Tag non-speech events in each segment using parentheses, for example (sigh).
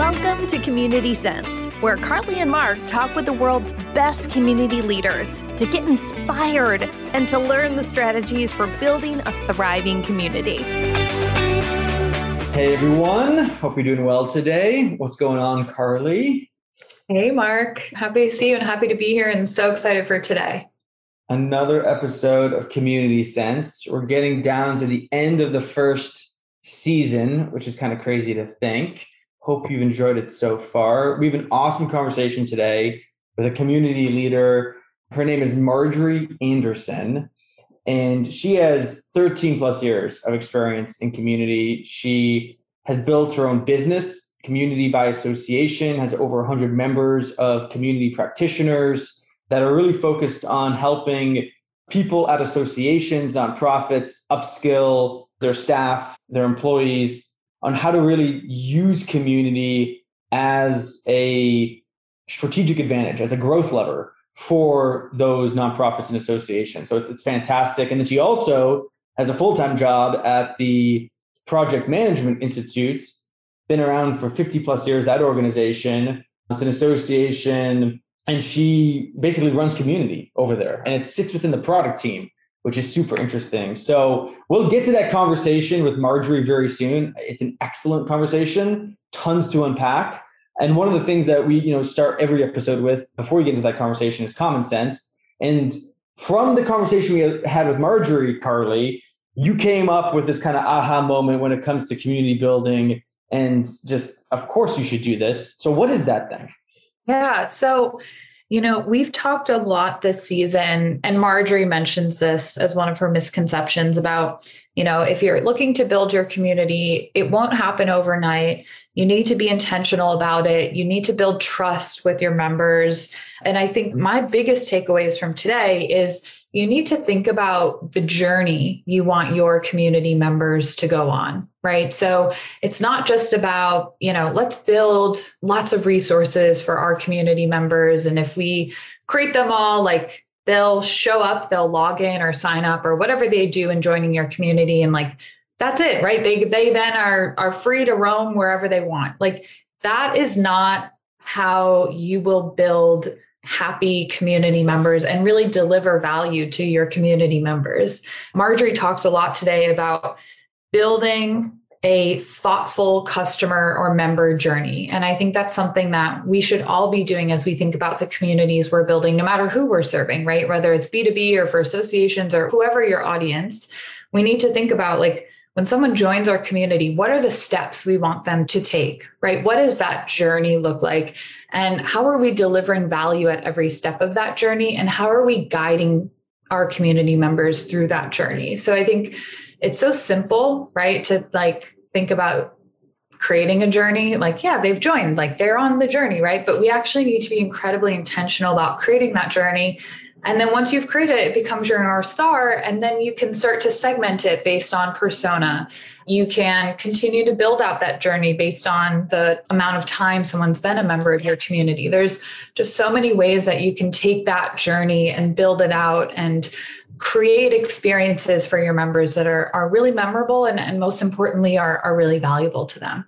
Welcome to Community Sense, where Carly and Mark talk with the world's best community leaders to get inspired and to learn the strategies for building a thriving community. Hey everyone, hope you're doing well today. What's going on, Carly? Hey Mark, happy to see you and happy to be here and so excited for today. Another episode of Community Sense. We're getting down to the end of the first season, which is kind of crazy to think. Hope you've enjoyed it so far. We have an awesome conversation today with a community leader. Her name is Marjorie Anderson, and she has 13 plus years of experience in community. She has built her own business, Community by Association, has over 100 members of community practitioners that are really focused on helping people at associations, nonprofits, upskill their staff, their employees on how to really use community as a strategic advantage, as a growth lever for those nonprofits and associations. So it's, it's fantastic. And then she also has a full time job at the Project Management Institute, been around for 50 plus years, that organization. It's an association, and she basically runs community over there, and it sits within the product team which is super interesting. So we'll get to that conversation with Marjorie very soon. It's an excellent conversation, tons to unpack. And one of the things that we, you know, start every episode with before we get into that conversation is common sense. And from the conversation we had with Marjorie, Carly, you came up with this kind of aha moment when it comes to community building and just of course you should do this. So what is that thing? Yeah, so you know, we've talked a lot this season, and Marjorie mentions this as one of her misconceptions about, you know, if you're looking to build your community, it won't happen overnight. You need to be intentional about it. You need to build trust with your members. And I think my biggest takeaways from today is you need to think about the journey you want your community members to go on, right? So it's not just about, you know, let's build lots of resources for our community members. And if we create them all, like they'll show up, they'll log in or sign up or whatever they do in joining your community. And like, that's it, right? They, they then are, are free to roam wherever they want. Like, that is not how you will build happy community members and really deliver value to your community members. Marjorie talked a lot today about building a thoughtful customer or member journey. And I think that's something that we should all be doing as we think about the communities we're building, no matter who we're serving, right? Whether it's B2B or for associations or whoever your audience, we need to think about like, when someone joins our community, what are the steps we want them to take, right? What does that journey look like? And how are we delivering value at every step of that journey? And how are we guiding our community members through that journey? So I think it's so simple, right? To like think about creating a journey like yeah they've joined like they're on the journey right but we actually need to be incredibly intentional about creating that journey and then once you've created it, it becomes your North Star. And then you can start to segment it based on persona. You can continue to build out that journey based on the amount of time someone's been a member of your community. There's just so many ways that you can take that journey and build it out and create experiences for your members that are, are really memorable and, and most importantly are, are really valuable to them.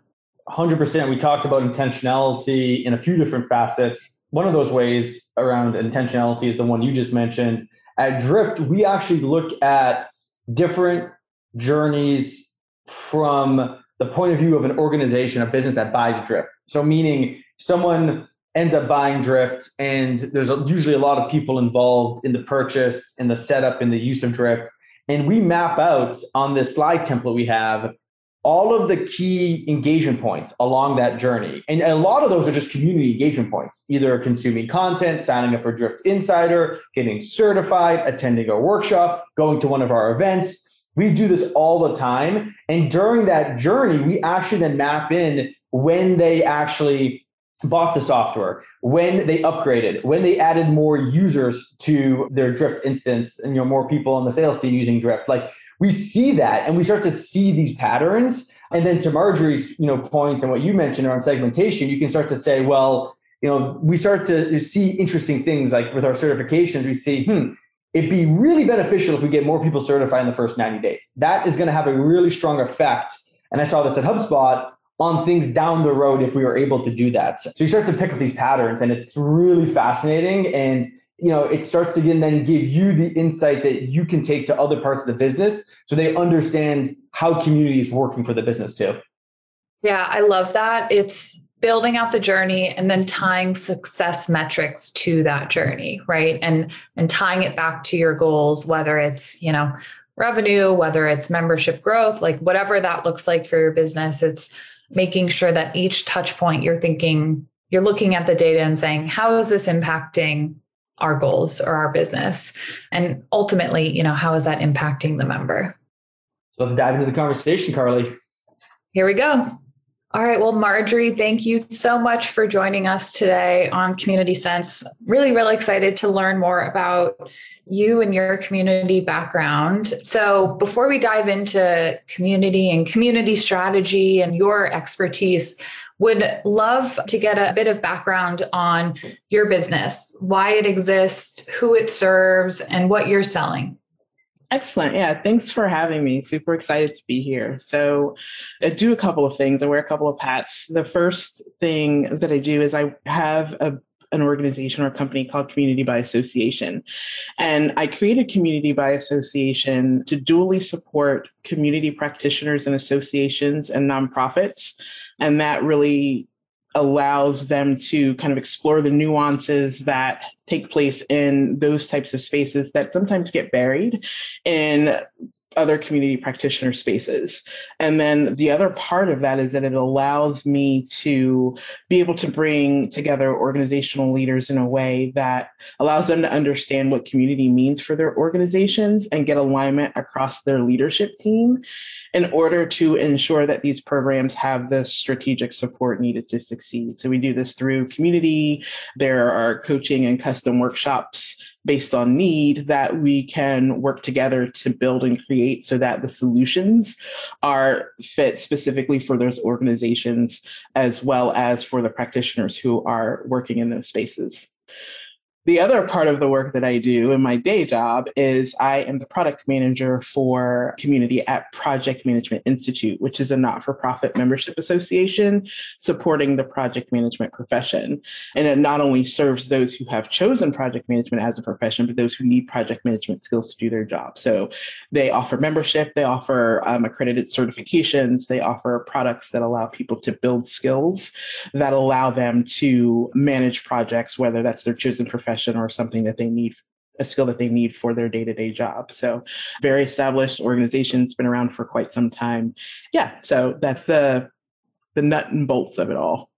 100%. We talked about intentionality in a few different facets one of those ways around intentionality is the one you just mentioned. At Drift, we actually look at different journeys from the point of view of an organization, a business that buys Drift. So, meaning someone ends up buying Drift, and there's usually a lot of people involved in the purchase, in the setup, in the use of Drift. And we map out on this slide template we have all of the key engagement points along that journey. And a lot of those are just community engagement points, either consuming content, signing up for Drift Insider, getting certified, attending a workshop, going to one of our events. We do this all the time. And during that journey, we actually then map in when they actually bought the software, when they upgraded, when they added more users to their Drift instance, and you know, more people on the sales team using Drift. Like we see that and we start to see these patterns. And then to Marjorie's, you know, point and what you mentioned around segmentation, you can start to say, well, you know, we start to see interesting things like with our certifications, we see, hmm, it'd be really beneficial if we get more people certified in the first 90 days. That is going to have a really strong effect. And I saw this at HubSpot on things down the road if we were able to do that. So you start to pick up these patterns and it's really fascinating. And you know, it starts to then give you the insights that you can take to other parts of the business so they understand how community is working for the business too. Yeah, I love that. It's building out the journey and then tying success metrics to that journey, right? And and tying it back to your goals, whether it's, you know, revenue, whether it's membership growth, like whatever that looks like for your business, it's making sure that each touch point you're thinking, you're looking at the data and saying, how is this impacting our goals or our business? And ultimately, you know, how is that impacting the member? So let's dive into the conversation, Carly. Here we go. All right. Well, Marjorie, thank you so much for joining us today on Community Sense. Really, really excited to learn more about you and your community background. So, before we dive into community and community strategy and your expertise, would love to get a bit of background on your business, why it exists, who it serves, and what you're selling. Excellent. Yeah. Thanks for having me. Super excited to be here. So, I do a couple of things. I wear a couple of hats. The first thing that I do is I have a an organization or company called Community by Association. And I created Community by Association to dually support community practitioners and associations and nonprofits. And that really allows them to kind of explore the nuances that take place in those types of spaces that sometimes get buried in other community practitioner spaces. And then the other part of that is that it allows me to be able to bring together organizational leaders in a way that allows them to understand what community means for their organizations and get alignment across their leadership team in order to ensure that these programs have the strategic support needed to succeed. So we do this through community. There are coaching and custom workshops based on need that we can work together to build and create so that the solutions are fit specifically for those organizations as well as for the practitioners who are working in those spaces. The other part of the work that I do in my day job is I am the product manager for community at Project Management Institute, which is a not for profit membership association supporting the project management profession. And it not only serves those who have chosen project management as a profession, but those who need project management skills to do their job. So they offer membership, they offer um, accredited certifications, they offer products that allow people to build skills that allow them to manage projects, whether that's their chosen profession profession or something that they need a skill that they need for their day-to-day job. So very established organizations It's been around for quite some time. Yeah so that's the the nut and bolts of it all.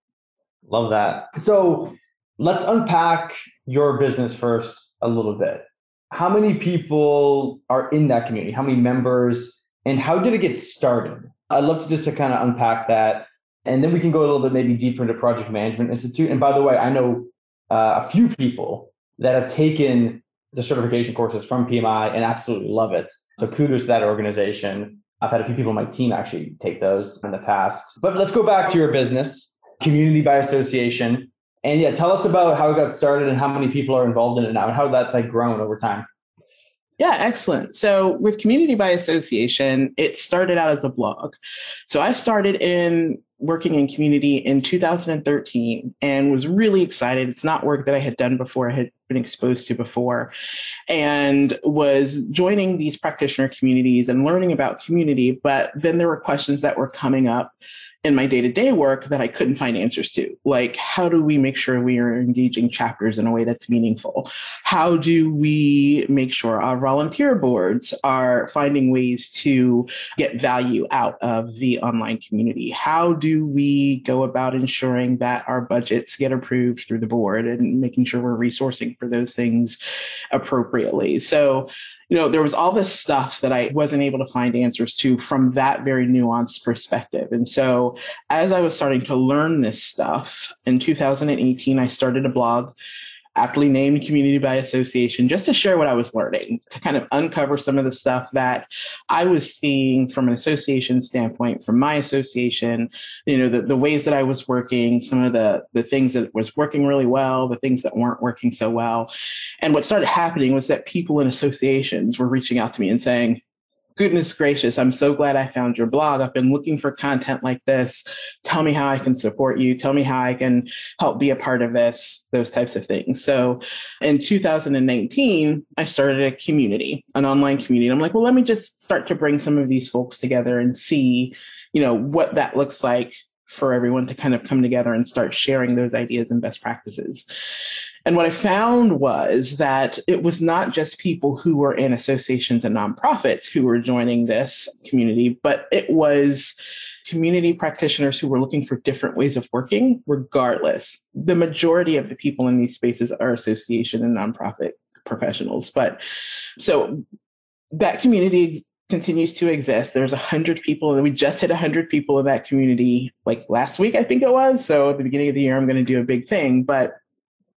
Love that. So let's unpack your business first a little bit. How many people are in that community? How many members? And how did it get started? I'd love to just to kind of unpack that. And then we can go a little bit maybe deeper into project management institute. And by the way i know uh, a few people that have taken the certification courses from PMI and absolutely love it. So kudos to that organization. I've had a few people on my team actually take those in the past. But let's go back to your business, Community by Association. And yeah, tell us about how it got started and how many people are involved in it now and how that's like grown over time. Yeah, excellent. So with Community by Association, it started out as a blog. So I started in working in community in 2013 and was really excited. It's not work that I had done before, I had been exposed to before, and was joining these practitioner communities and learning about community. But then there were questions that were coming up in my day-to-day work that I couldn't find answers to. Like, how do we make sure we are engaging chapters in a way that's meaningful? How do we make sure our volunteer boards are finding ways to get value out of the online community? How do we go about ensuring that our budgets get approved through the board and making sure we're resourcing for those things appropriately? So you know, there was all this stuff that I wasn't able to find answers to from that very nuanced perspective. And so, as I was starting to learn this stuff in 2018, I started a blog aptly named Community by Association, just to share what I was learning, to kind of uncover some of the stuff that I was seeing from an association standpoint, from my association, you know, the, the ways that I was working, some of the, the things that was working really well, the things that weren't working so well. And what started happening was that people in associations were reaching out to me and saying, goodness gracious, I'm so glad I found your blog. I've been looking for content like this. Tell me how I can support you. Tell me how I can help be a part of this, those types of things. So in 2019, I started a community, an online community. I'm like, well, let me just start to bring some of these folks together and see, you know, what that looks like for everyone to kind of come together and start sharing those ideas and best practices. And what I found was that it was not just people who were in associations and nonprofits who were joining this community, but it was community practitioners who were looking for different ways of working, regardless. The majority of the people in these spaces are association and nonprofit professionals. But so that community continues to exist. There's a hundred people, and we just hit a hundred people in that community like last week, I think it was. So at the beginning of the year, I'm going to do a big thing. But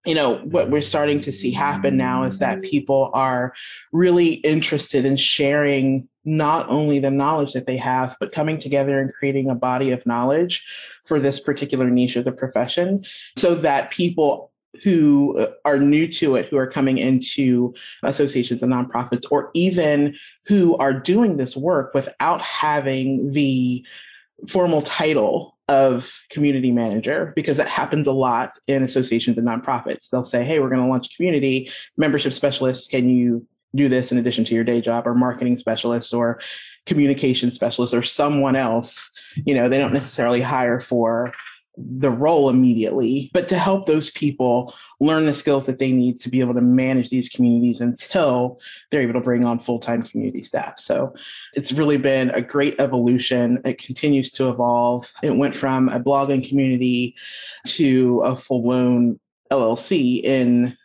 you know what we're starting to see happen now is that people are really interested in sharing not only the knowledge that they have but coming together and creating a body of knowledge for this particular niche of the profession so that people who uh, are new to it, who are coming into associations and nonprofits, or even who are doing this work without having the formal title of community manager, because that happens a lot in associations and nonprofits. They'll say, hey, we're going to launch community membership specialists. Can you do this in addition to your day job or marketing specialists or communication specialists or someone else? You know, they don't necessarily hire for the role immediately, but to help those people learn the skills that they need to be able to manage these communities until they're able to bring on full time community staff. So it's really been a great evolution. It continues to evolve. It went from a blogging community to a full blown LLC in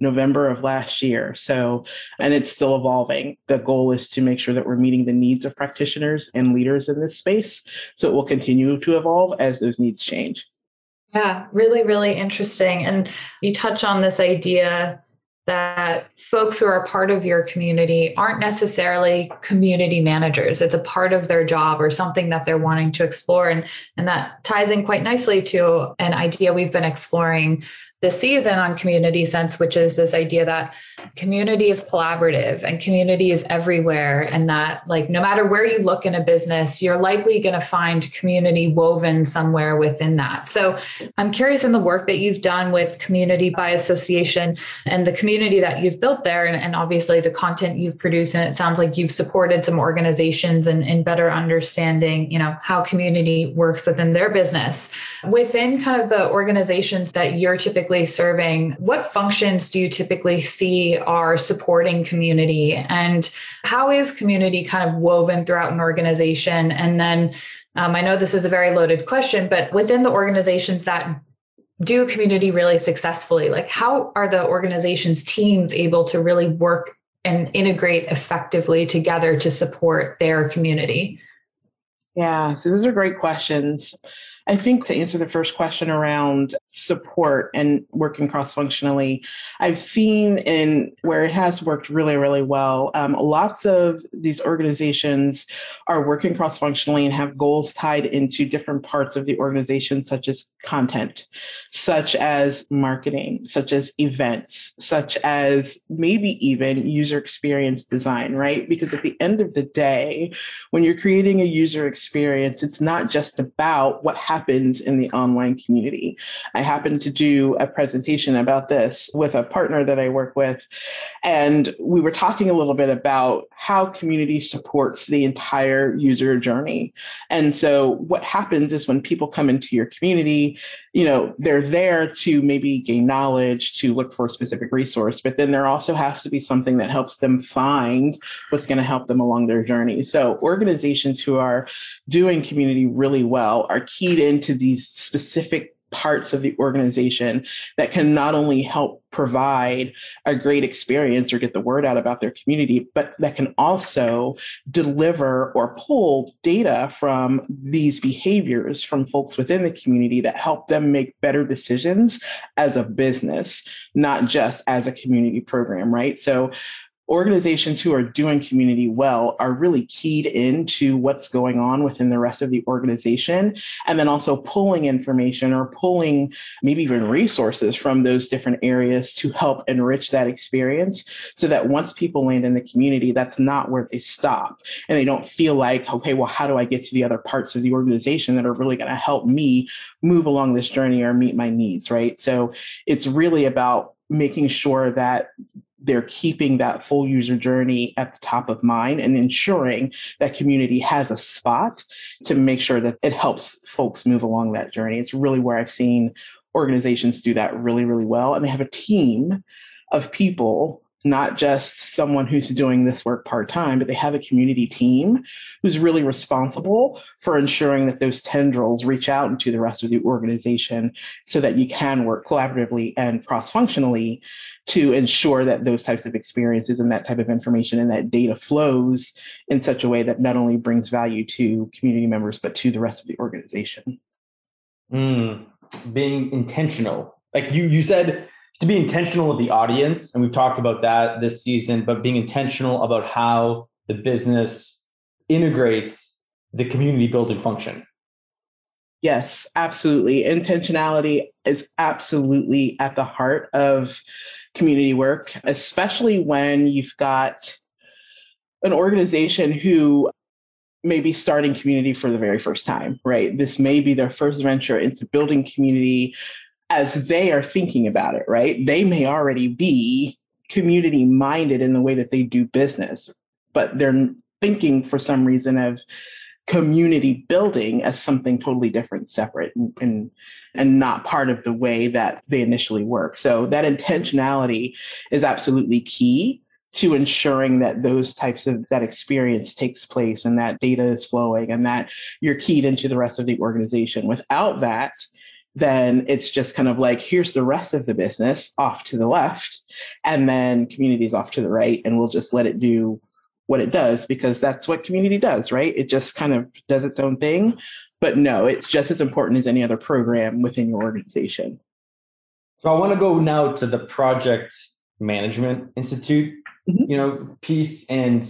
November of last year. So, and it's still evolving. The goal is to make sure that we're meeting the needs of practitioners and leaders in this space. So it will continue to evolve as those needs change. Yeah, really, really interesting. And you touch on this idea that folks who are part of your community aren't necessarily community managers. It's a part of their job or something that they're wanting to explore. And, and that ties in quite nicely to an idea we've been exploring this season on community sense, which is this idea that community is collaborative and community is everywhere. And that, like, no matter where you look in a business, you're likely going to find community woven somewhere within that. So I'm curious in the work that you've done with community by association and the community that you've built there, and, and obviously the content you've produced. And it sounds like you've supported some organizations and in, in better understanding, you know, how community works within their business. Within kind of the organizations that you're typically typically serving, what functions do you typically see are supporting community? And how is community kind of woven throughout an organization? And then um, I know this is a very loaded question, but within the organizations that do community really successfully, like how are the organization's teams able to really work and integrate effectively together to support their community? Yeah, so those are great questions. I think to answer the first question around support and working cross functionally, I've seen in where it has worked really, really well. Um, lots of these organizations are working cross functionally and have goals tied into different parts of the organization, such as content, such as marketing, such as events, such as maybe even user experience design, right? Because at the end of the day, when you're creating a user experience, it's not just about what happens happens in the online community. I happened to do a presentation about this with a partner that I work with, and we were talking a little bit about how community supports the entire user journey. And so what happens is when people come into your community, you know, they're there to maybe gain knowledge, to look for a specific resource, but then there also has to be something that helps them find what's going to help them along their journey. So organizations who are doing community really well are keyed into these specific parts of the organization that can not only help provide a great experience or get the word out about their community, but that can also deliver or pull data from these behaviors from folks within the community that help them make better decisions as a business, not just as a community program, right? So organizations who are doing community well are really keyed into what's going on within the rest of the organization and then also pulling information or pulling maybe even resources from those different areas to help enrich that experience so that once people land in the community that's not where they stop. And they don't feel like okay well how do i get to the other parts of the organization that are really going to help me move along this journey or meet my needs right? So it's really about making sure that they're keeping that full user journey at the top of mind and ensuring that community has a spot to make sure that it helps folks move along that journey. It's really where I've seen organizations do that really, really well. And they have a team of people not just someone who's doing this work part time, but they have a community team who's really responsible for ensuring that those tendrils reach out into the rest of the organization so that you can work collaboratively and cross functionally to ensure that those types of experiences and that type of information and that data flows in such a way that not only brings value to community members, but to the rest of the organization. Mm, being intentional. Like you, you said, to be intentional with the audience, and we've talked about that this season, but being intentional about how the business integrates the community building function. Yes, absolutely. Intentionality is absolutely at the heart of community work, especially when you've got an organization who may be starting community for the very first time, right? This may be their first venture into building community as they are thinking about it, right? They may already be community minded in the way that they do business, but they're thinking for some reason of community building as something totally different, separate, and, and, and not part of the way that they initially work. So that intentionality is absolutely key to ensuring that those types of that experience takes place and that data is flowing and that you're keyed into the rest of the organization. Without that, then it's just kind of like here's the rest of the business off to the left and then communities off to the right and we'll just let it do what it does because that's what community does right? It just kind of does its own thing. But no it's just as important as any other program within your organization. So i want to go now to the project management institute mm-hmm. you know piece and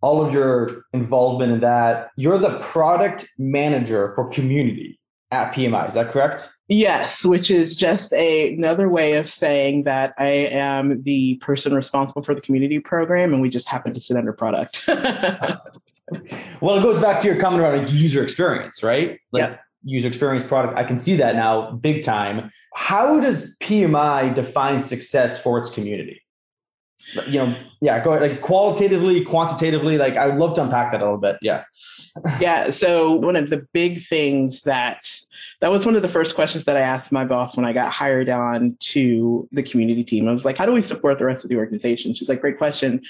all of your involvement in that. You're the product manager for community at PMI. Is that correct? Yes, which is just a, another way of saying that I am the person responsible for the community program, and we just happen to sit under product. (laughs) well, it goes back to your comment around like user experience, right? Like yeah. User experience product. I can see that now, big time. How does PMI define success for its community? You know, yeah, go ahead. Like qualitatively, quantitatively, like I would love to unpack that a little bit. Yeah. (laughs) yeah. So one of the big things that that was one of the first questions that I asked my boss when I got hired on to the community team. I was like, how do we support the rest of the organization? She's like, great question.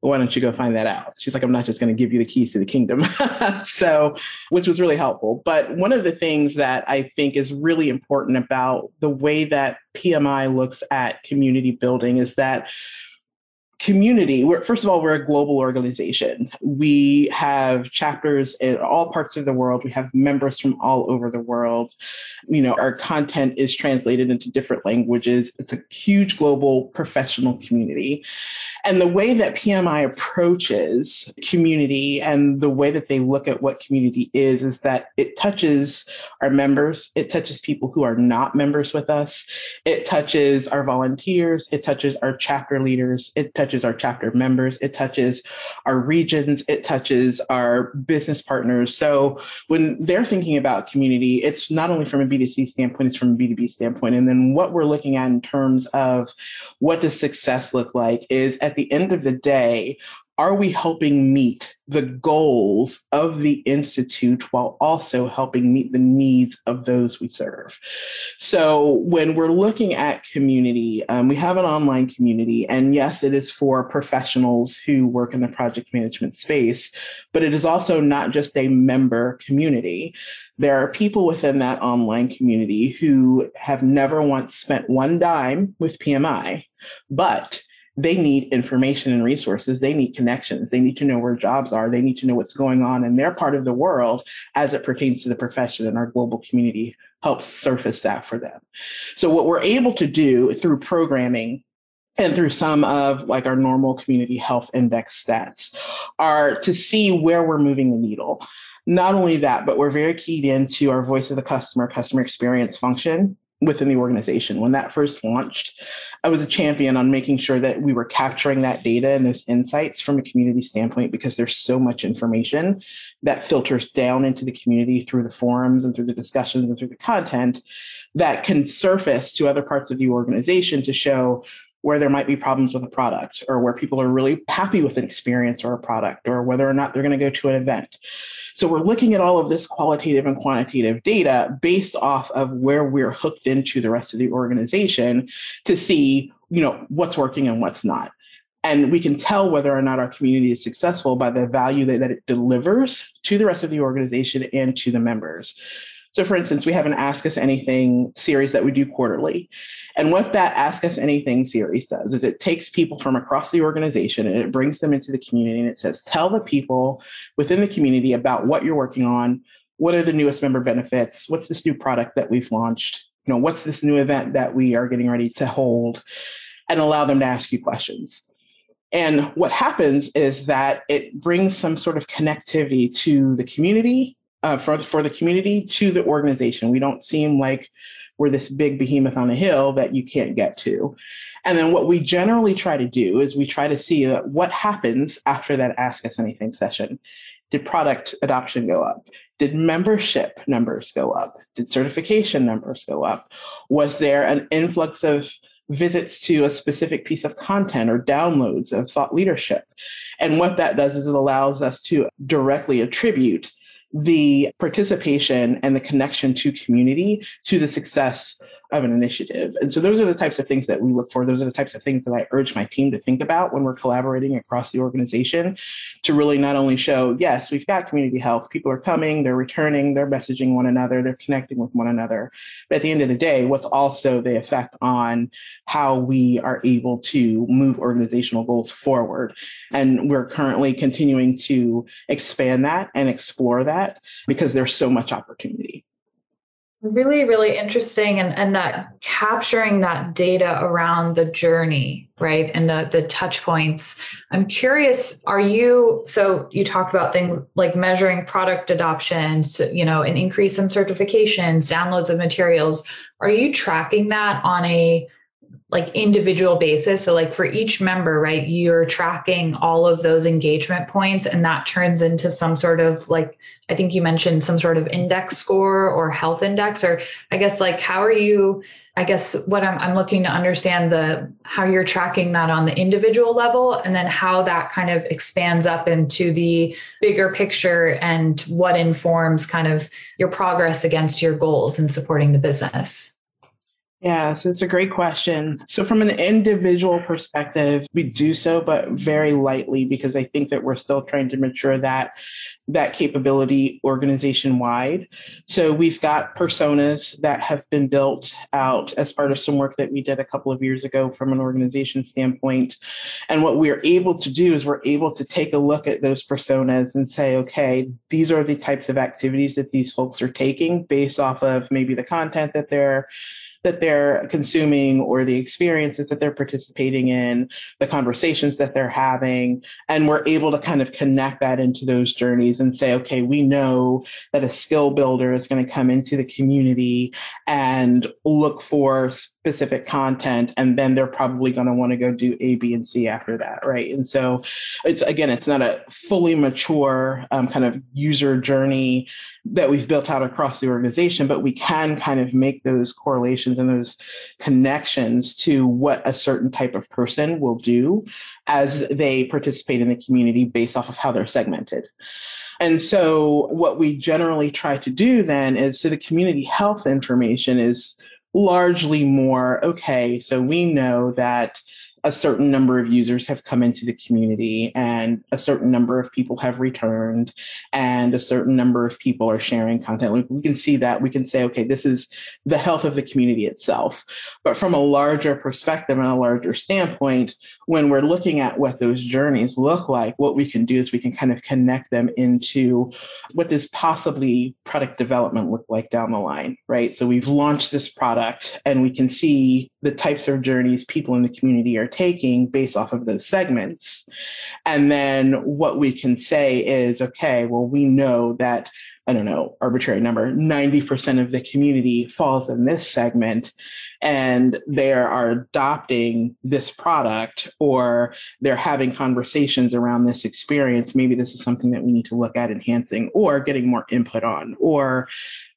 Why don't you go find that out? She's like, I'm not just going to give you the keys to the kingdom. (laughs) so, which was really helpful. But one of the things that I think is really important about the way that PMI looks at community building is that community we're first of all we're a global organization. We have chapters in all parts of the world. We have members from all over the world. You know our content is translated into different languages. It's a huge global professional community. And the way that pmi approaches community and the way that they look at what community is is that it touches our members. It touches people who are not members with us. It touches our volunteers. It touches our chapter leaders. It touches touches our chapter members, it touches our regions, it touches our business partners. So when they're thinking about community, it's not only from a B2C standpoint, it's from a B2B standpoint. And then what we're looking at in terms of what does success look like is at the end of the day, are we helping meet the goals of the institute while also helping meet the needs of those we serve? So when we're looking at community um, we have an online community and yes it is for professionals who work in the project management space but it is also not just a member community. There are people within that online community who have never once spent one dime with pmi but they need information and resources. They need connections. They need to know where jobs are. They need to know what's going on in their part of the world as it pertains to the profession. And our global community helps surface that for them. So, what we're able to do through programming and through some of like our normal community health index stats are to see where we're moving the needle. Not only that, but we're very keyed into our voice of the customer, customer experience function within the organization. When that first launched, I was a champion on making sure that we were capturing that data and those insights from a community standpoint because there's so much information that filters down into the community through the forums and through the discussions and through the content that can surface to other parts of the organization to show where there might be problems with a product or where people are really happy with an experience or a product or whether or not they're going to go to an event. So we're looking at all of this qualitative and quantitative data based off of where we're hooked into the rest of the organization to see, you know, what's working and what's not. And we can tell whether or not our community is successful by the value that, that it delivers to the rest of the organization and to the members. So, for instance, we have an Ask Us Anything series that we do quarterly. And what that Ask Us Anything series does is it takes people from across the organization and it brings them into the community and it says, tell the people within the community about what you're working on. What are the newest member benefits? What's this new product that we've launched? You know, what's this new event that we are getting ready to hold? And allow them to ask you questions. And what happens is that it brings some sort of connectivity to the community uh, for, for the community to the organization. We don't seem like we're this big behemoth on a hill that you can't get to. And then what we generally try to do is we try to see what happens after that Ask Us Anything session. Did product adoption go up? Did membership numbers go up? Did certification numbers go up? Was there an influx of visits to a specific piece of content or downloads of thought leadership? And what that does is it allows us to directly attribute the participation and the connection to community to the success of an initiative. And so those are the types of things that we look for. Those are the types of things that I urge my team to think about when we're collaborating across the organization to really not only show, yes, we've got community health, people are coming, they're returning, they're messaging one another, they're connecting with one another. But at the end of the day, what's also the effect on how we are able to move organizational goals forward. And we're currently continuing to expand that and explore that because there's so much opportunity really really interesting and and that capturing that data around the journey right and the the touch points. I'm curious are you so you talked about things like measuring product adoptions you know an increase in certifications downloads of materials. Are you tracking that on a like individual basis. So like for each member right you're tracking all of those engagement points and that turns into some sort of like i think you mentioned some sort of index score or health index or i guess like how are you i guess what i'm, I'm looking to understand the how you're tracking that on the individual level and then how that kind of expands up into the bigger picture and what informs kind of your progress against your goals in supporting the business Yes, it's a great question. So, from an individual perspective, we do so, but very lightly because I think that we're still trying to mature that that capability organization wide. So, we've got personas that have been built out as part of some work that we did a couple of years ago from an organization standpoint. And what we're able to do is we're able to take a look at those personas and say, okay, these are the types of activities that these folks are taking based off of maybe the content that they're that they're consuming or the experiences that they're participating in, the conversations that they're having. And we're able to kind of connect that into those journeys and say, okay, we know that a skill builder is going to come into the community and look for specific content. And then they're probably going to want to go do A, B, and C after that. Right. And so it's, again, it's not a fully mature um, kind of user journey that we've built out across the organization, but we can kind of make those correlations and those connections to what a certain type of person will do as they participate in the community based off of how they're segmented. And so, what we generally try to do then is so the community health information is largely more okay, so we know that a certain number of users have come into the community and a certain number of people have returned and a certain number of people are sharing content. We can see that. We can say, okay, this is the health of the community itself. But from a larger perspective and a larger standpoint, when we're looking at what those journeys look like, what we can do is we can kind of connect them into what does possibly product development look like down the line, right? So we've launched this product and we can see the types of journeys people in the community are taking based off of those segments. And then what we can say is, okay, well, we know that I don't know, arbitrary number, 90% of the community falls in this segment and they are adopting this product or they're having conversations around this experience. Maybe this is something that we need to look at enhancing or getting more input on or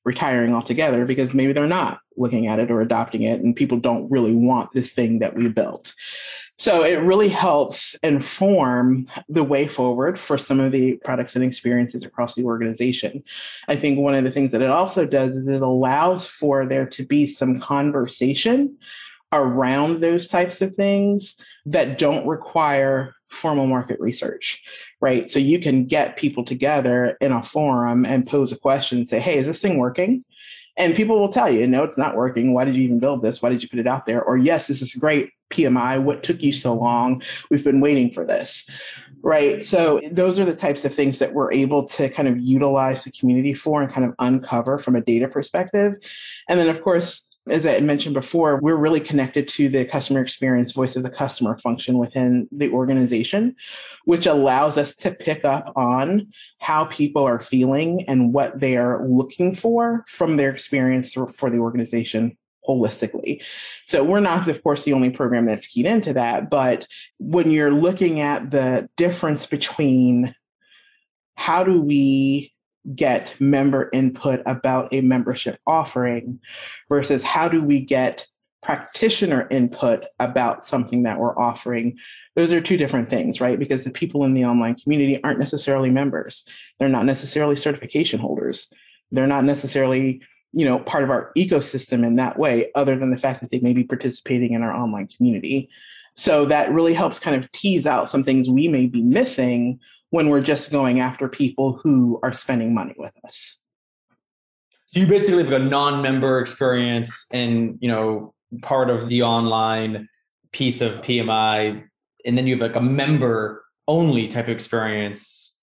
retiring altogether because maybe they're not looking at it or adopting it and people don't really want this thing that we built. So it really helps inform the way forward for some of the products and experiences across the organization. I think one of the things that it also does is it allows for there to be some conversation around those types of things that don't require formal market research, right? So you can get people together in a forum and pose a question and say, hey, is this thing working? And people will tell you, no, it's not working. Why did you even build this? Why did you put it out there? Or, yes, this is great PMI. What took you so long? We've been waiting for this. Right. So, those are the types of things that we're able to kind of utilize the community for and kind of uncover from a data perspective. And then, of course, as I mentioned before, we're really connected to the customer experience voice of the customer function within the organization, which allows us to pick up on how people are feeling and what they are looking for from their experience for the organization holistically. So we're not, of course, the only program that's keyed into that. But when you're looking at the difference between how do we get member input about a membership offering versus how do we get practitioner input about something that we're offering? Those are two different things right? Because the people in the online community aren't necessarily members. They're not necessarily certification holders. They're not necessarily you know part of our ecosystem in that way other than the fact that they may be participating in our online community. So that really helps kind of tease out some things we may be missing when we're just going after people who are spending money with us. So you basically have a non-member experience and you know part of the online piece of PMI, and then you have like a member only type of experience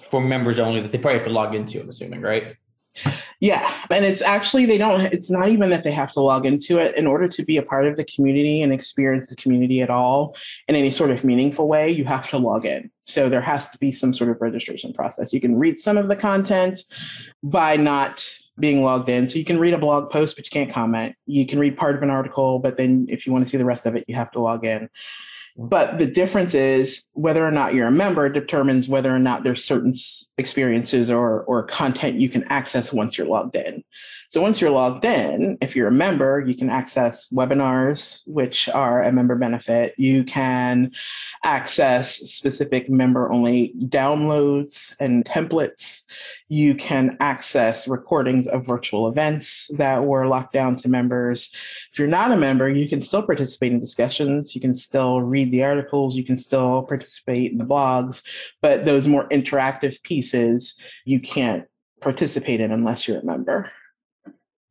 for members only that they probably have to log into, I'm assuming, right? Yeah. And it's actually, they don't, it's not even that they have to log into it. In order to be a part of the community and experience the community at all in any sort of meaningful way, you have to log in. So there has to be some sort of registration process. You can read some of the content by not being logged in. So you can read a blog post, but you can't comment. You can read part of an article, but then if you want to see the rest of it, you have to log in. But the difference is whether or not you're a member determines whether or not there's certain experiences or, or content you can access once you're logged in. So once you're logged in, if you're a member, you can access webinars, which are a member benefit. You can access specific member only downloads and templates. You can access recordings of virtual events that were locked down to members. If you're not a member, you can still participate in discussions. You can still read the articles. You can still participate in the blogs. But those more interactive pieces, you can't participate in unless you're a member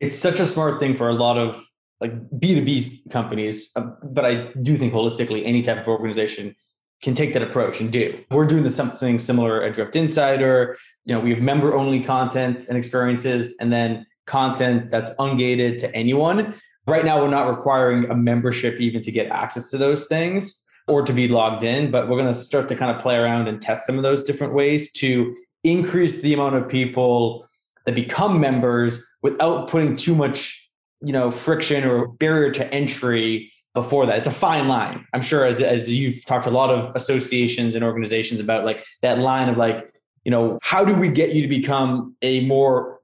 it's such a smart thing for a lot of like B2B companies, uh, but I do think holistically, any type of organization can take that approach and do. We're doing the something similar at Drift Insider. You know, we have member only content and experiences, and then content that's ungated to anyone. Right now, we're not requiring a membership even to get access to those things or to be logged in, but we're going to start to kind of play around and test some of those different ways to increase the amount of people that become members without putting too much, you know, friction or barrier to entry before that. It's a fine line. I'm sure as as you've talked to a lot of associations and organizations about like that line of like, you know, how do we get you to become a more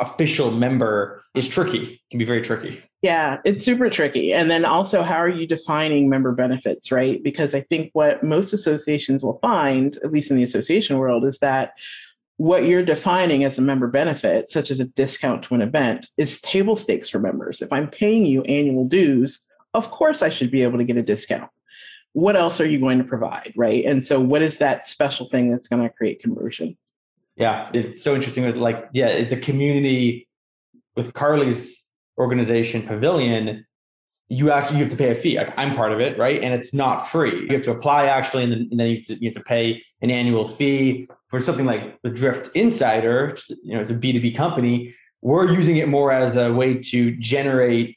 official member is tricky. Can be very tricky. Yeah, it's super tricky. And then also, how are you defining member benefits, right? Because I think what most associations will find, at least in the association world, is that what you're defining as a member benefit, such as a discount to an event, is table stakes for members. If I'm paying you annual dues, of course I should be able to get a discount. What else are you going to provide? Right. And so, what is that special thing that's going to create conversion? Yeah, it's so interesting. With like, yeah, is the community with Carly's organization Pavilion? You actually you have to pay a fee. Like I'm part of it, right? And it's not free. You have to apply actually, and then, and then you, have to, you have to pay an annual fee for something like the Drift Insider, you know, it's a B2B company, we're using it more as a way to generate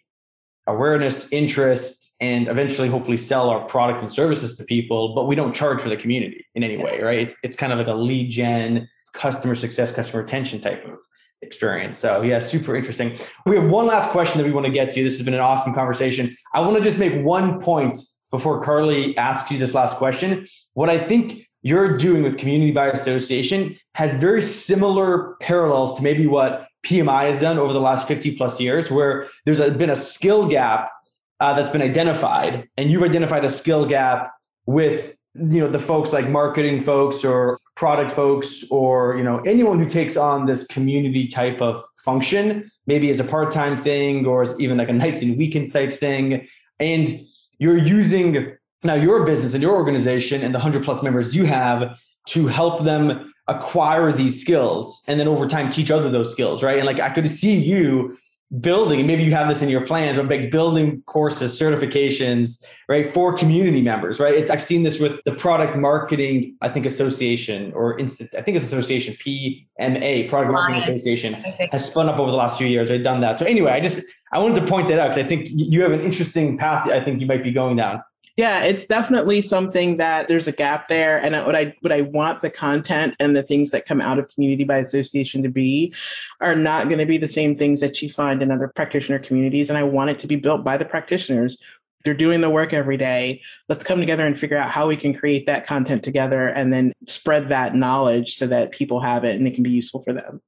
awareness, interest, and eventually hopefully sell our product and services to people, but we don't charge for the community in any way, right? It's, it's kind of like a lead gen, customer success, customer retention type of experience. So yeah, super interesting. We have one last question that we want to get to. This has been an awesome conversation. I want to just make one point before Carly asks you this last question. What I think you're doing with community by association has very similar parallels to maybe what PMI has done over the last 50 plus years, where there's a, been a skill gap uh, that's been identified, and you've identified a skill gap with you know the folks like marketing folks or product folks or you know anyone who takes on this community type of function maybe as a part-time thing or as even like a nights and weekends type thing and you're using now your business and your organization and the 100 plus members you have to help them acquire these skills and then over time teach other those skills right? And like i could see you building maybe you have this in your plans but like building courses certifications right for community members right? It's i've seen this with the product marketing i think association or instant i think it's association pma product marketing association has spun up over the last few years i've done that. So anyway i just i wanted to point that out because i think you have an interesting path i think you might be going down yeah, it's definitely something that there's a gap there. And what I what I want the content and the things that come out of community by association to be are not going to be the same things that you find in other practitioner communities. And I want it to be built by the practitioners. They're doing the work every day. Let's come together and figure out how we can create that content together and then spread that knowledge so that people have it and it can be useful for them.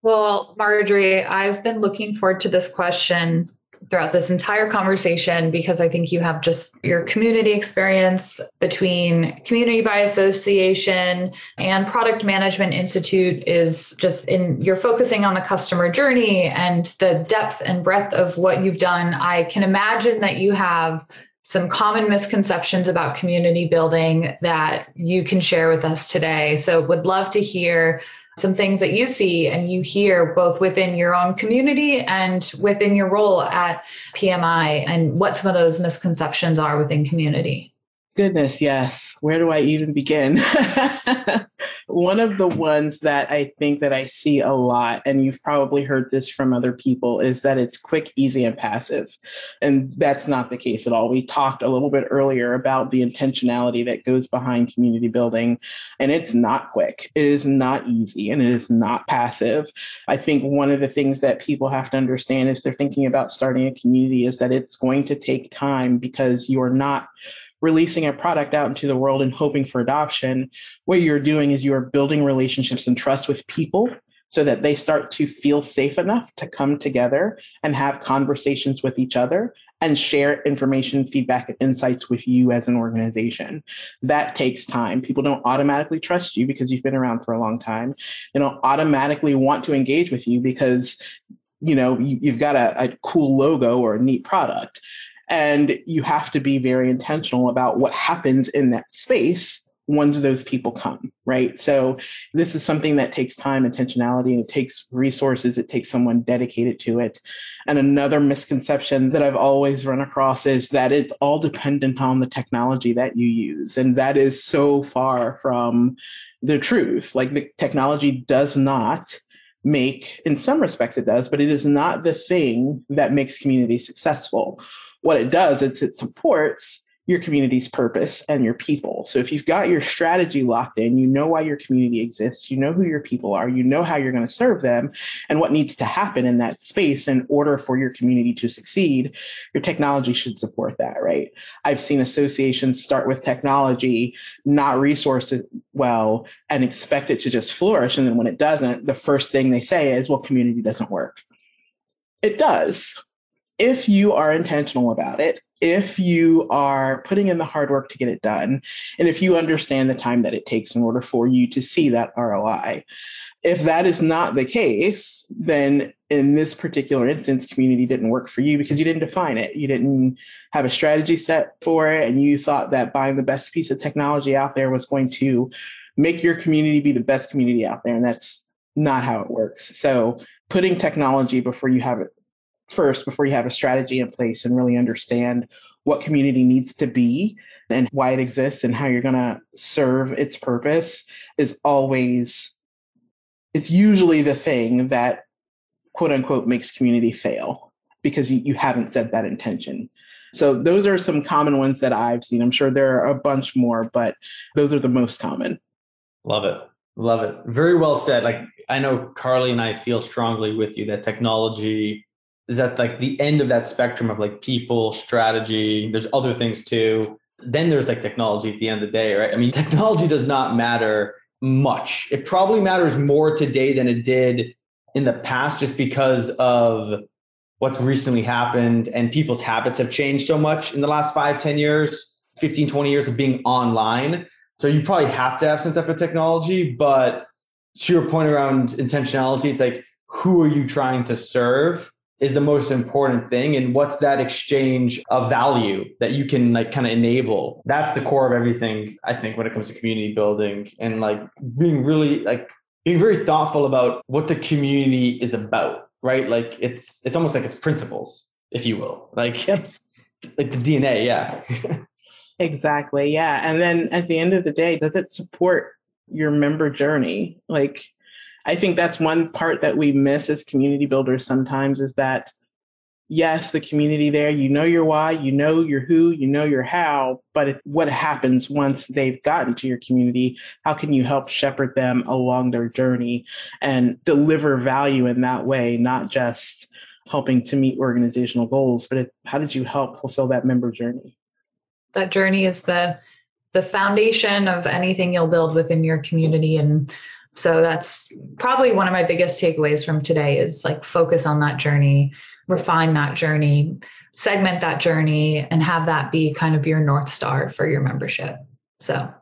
Well, Marjorie, I've been looking forward to this question throughout this entire conversation because I think you have just your community experience between community by association and product management institute is just in you're focusing on the customer journey and the depth and breadth of what you've done. I can imagine that you have some common misconceptions about community building that you can share with us today. So would love to hear some things that you see and you hear both within your own community and within your role at PMI and what some of those misconceptions are within community. Goodness, yes. Where do I even begin? (laughs) One of the ones that I think that I see a lot, and you've probably heard this from other people, is that it's quick, easy, and passive. And that's not the case at all. We talked a little bit earlier about the intentionality that goes behind community building, and it's not quick. It is not easy, and it is not passive. I think one of the things that people have to understand as they're thinking about starting a community is that it's going to take time because you're not releasing a product out into the world and hoping for adoption. What you're doing is you're building relationships and trust with people so that they start to feel safe enough to come together and have conversations with each other and share information, feedback, and insights with you as an organization. That takes time. People don't automatically trust you because you've been around for a long time. They don't automatically want to engage with you because you know you, have got a, a cool logo or a neat product and you have to be very intentional about what happens in that space once those people come, right? So this is something that takes time, intentionality, and it takes resources. It takes someone dedicated to it. And another misconception that I've always run across is that it's all dependent on the technology that you use. And that is so far from the truth. Like the technology does not make, in some respects it does, but it is not the thing that makes community successful what it does is it supports your community's purpose and your people. So if you've got your strategy locked in, you know why your community exists, you know who your people are, you know how you're going to serve them and what needs to happen in that space in order for your community to succeed, your technology should support that, right? I've seen associations start with technology, not resources well, and expect it to just flourish. And then when it doesn't, the first thing they say is, well, community doesn't work. It does if you are intentional about it, if you are putting in the hard work to get it done, and if you understand the time that it takes in order for you to see that ROI. If that is not the case, then in this particular instance, community didn't work for you because you didn't define it. You didn't have a strategy set for it, and you thought that buying the best piece of technology out there was going to make your community be the best community out there. And that's not how it works. So putting technology before you have it first before you have a strategy in place and really understand what community needs to be and why it exists and how you're going to serve its purpose is always it's usually the thing that quote unquote makes community fail because you, you haven't set that intention. So those are some common ones that I've seen. I'm sure there are a bunch more, but those are the most common. Love it. Love it. Very well said. Like I know Carly and I feel strongly with you that technology is at like the end of that spectrum of like people, strategy. There's other things too. Then there's like technology at the end of the day, right? I mean, (laughs) technology does not matter much. It probably matters more today than it did in the past just because of what's recently happened and people's habits have changed so much in the last five, 10 years, 15, 20 years of being online. So you probably have to have some type of technology, but to your point around intentionality, it's like, who are you trying to serve is the most important thing. And what's that exchange of value that you can like kind of enable? That's the core of everything, I think, when it comes to community building and like being really like being very thoughtful about what the community is about, right? Like it's it's almost like it's principles, if you will. Like (laughs) like the DNA, yeah. (laughs) exactly. Yeah. And then at the end of the day, does it support your member journey. Like, I think that's one part that we miss as community builders sometimes is that, yes, the community there, you know your why, you know your who, you know your how, but what happens once they've gotten to your community? How can you help shepherd them along their journey and deliver value in that way, not just helping to meet organizational goals, but how did you help fulfill that member journey? That journey is the the foundation of anything you'll build within your community and so that's probably one of my biggest takeaways from today is like focus on that journey refine that journey segment that journey and have that be kind of your north star for your membership. So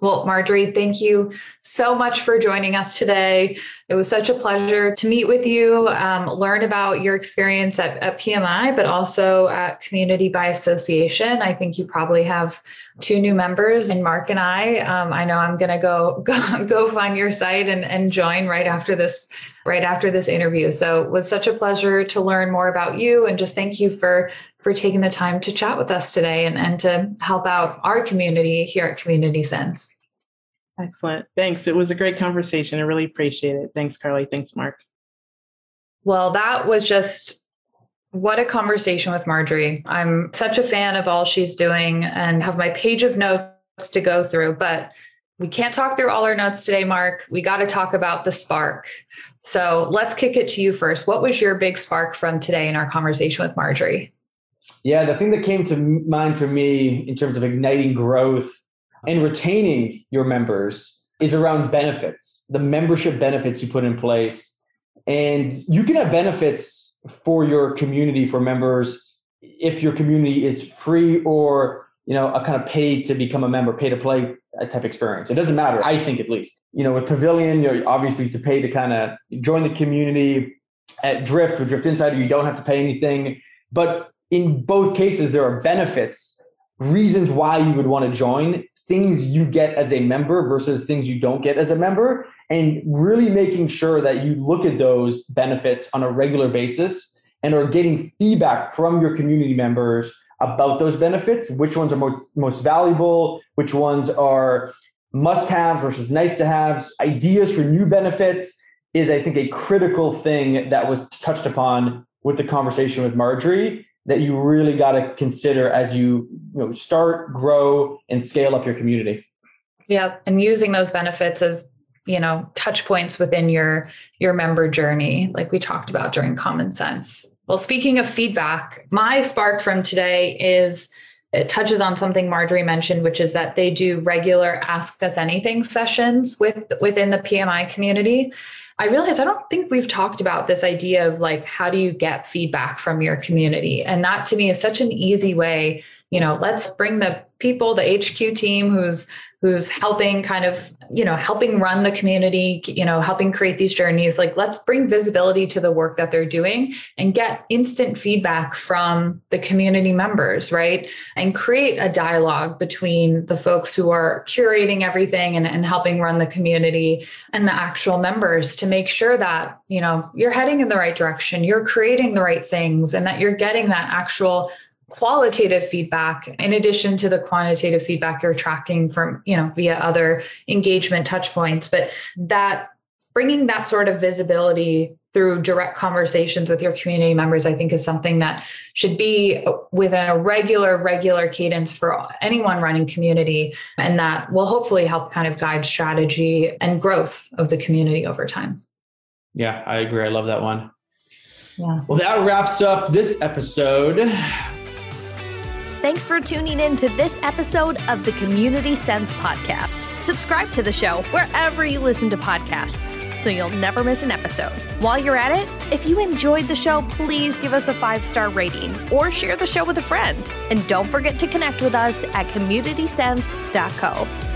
well, Marjorie, thank you so much for joining us today. It was such a pleasure to meet with you, um, learn about your experience at, at PMI, but also at Community by Association. I think you probably have two new members, and Mark and I. Um, I know I'm going to go (laughs) go go find your site and, and join right after this right after this interview. So it was such a pleasure to learn more about you, and just thank you for for taking the time to chat with us today and, and to help out our community here at Community Sense. Excellent. Thanks. It was a great conversation. I really appreciate it. Thanks, Carly. Thanks, Mark. Well, that was just what a conversation with Marjorie. I'm such a fan of all she's doing and have my page of notes to go through, but we can't talk through all our notes today, Mark. We got to talk about the spark. So let's kick it to you first. What was your big spark from today in our conversation with Marjorie? Yeah, the thing that came to mind for me in terms of igniting growth and retaining your members is around benefits, the membership benefits you put in place. And you can have benefits for your community for members if your community is free or you know a kind of pay to become a member, pay to play uh, type experience. It doesn't matter, I think at least. You know, with Pavilion, you're obviously to pay to kind of join the community. At Drift, with Drift Insider, you don't have to pay anything. But in both cases, there are benefits, reasons why you would want to join, things you get as a member versus things you don't get as a member, and really making sure that you look at those benefits on a regular basis and are getting feedback from your community members about those benefits, which ones are most, most valuable, which ones are must have versus nice to have, ideas for new benefits is, I think, a critical thing that was touched upon with the conversation with Marjorie that you really got to consider as you, you know, start, grow, and scale up your community. Yeah, and using those benefits as you know touch points within your your member journey, like we talked about during Common Sense. Well, speaking of feedback, my spark from today is it touches on something Marjorie mentioned, which is that they do regular Ask Us Anything sessions with within the PMI community. I realized I don't think we've talked about this idea of like how do you get feedback from your community, and that to me is such an easy way. You know, let's bring the people, the HQ team who's who's helping kind of you know helping run the community you know helping create these journeys like let's bring visibility to the work that they're doing and get instant feedback from the community members right? And create a dialogue between the folks who are curating everything and, and helping run the community and the actual members to make sure that you know you're heading in the right direction you're creating the right things and that you're getting that actual qualitative feedback in addition to the quantitative feedback you're tracking from you know via other engagement touch points but that bringing that sort of visibility through direct conversations with your community members, I think is something that should be within a regular, regular cadence for anyone running community. And that will hopefully help kind of guide strategy and growth of the community over time. Yeah, I agree. I love that one. Yeah. Well, that wraps up this episode. Thanks for tuning in to this episode of the Community Sense podcast. Subscribe to the show wherever you listen to podcasts so you'll never miss an episode. While you're at it, if you enjoyed the show, please give us a five star rating or share the show with a friend. And don't forget to connect with us at communitysense.co.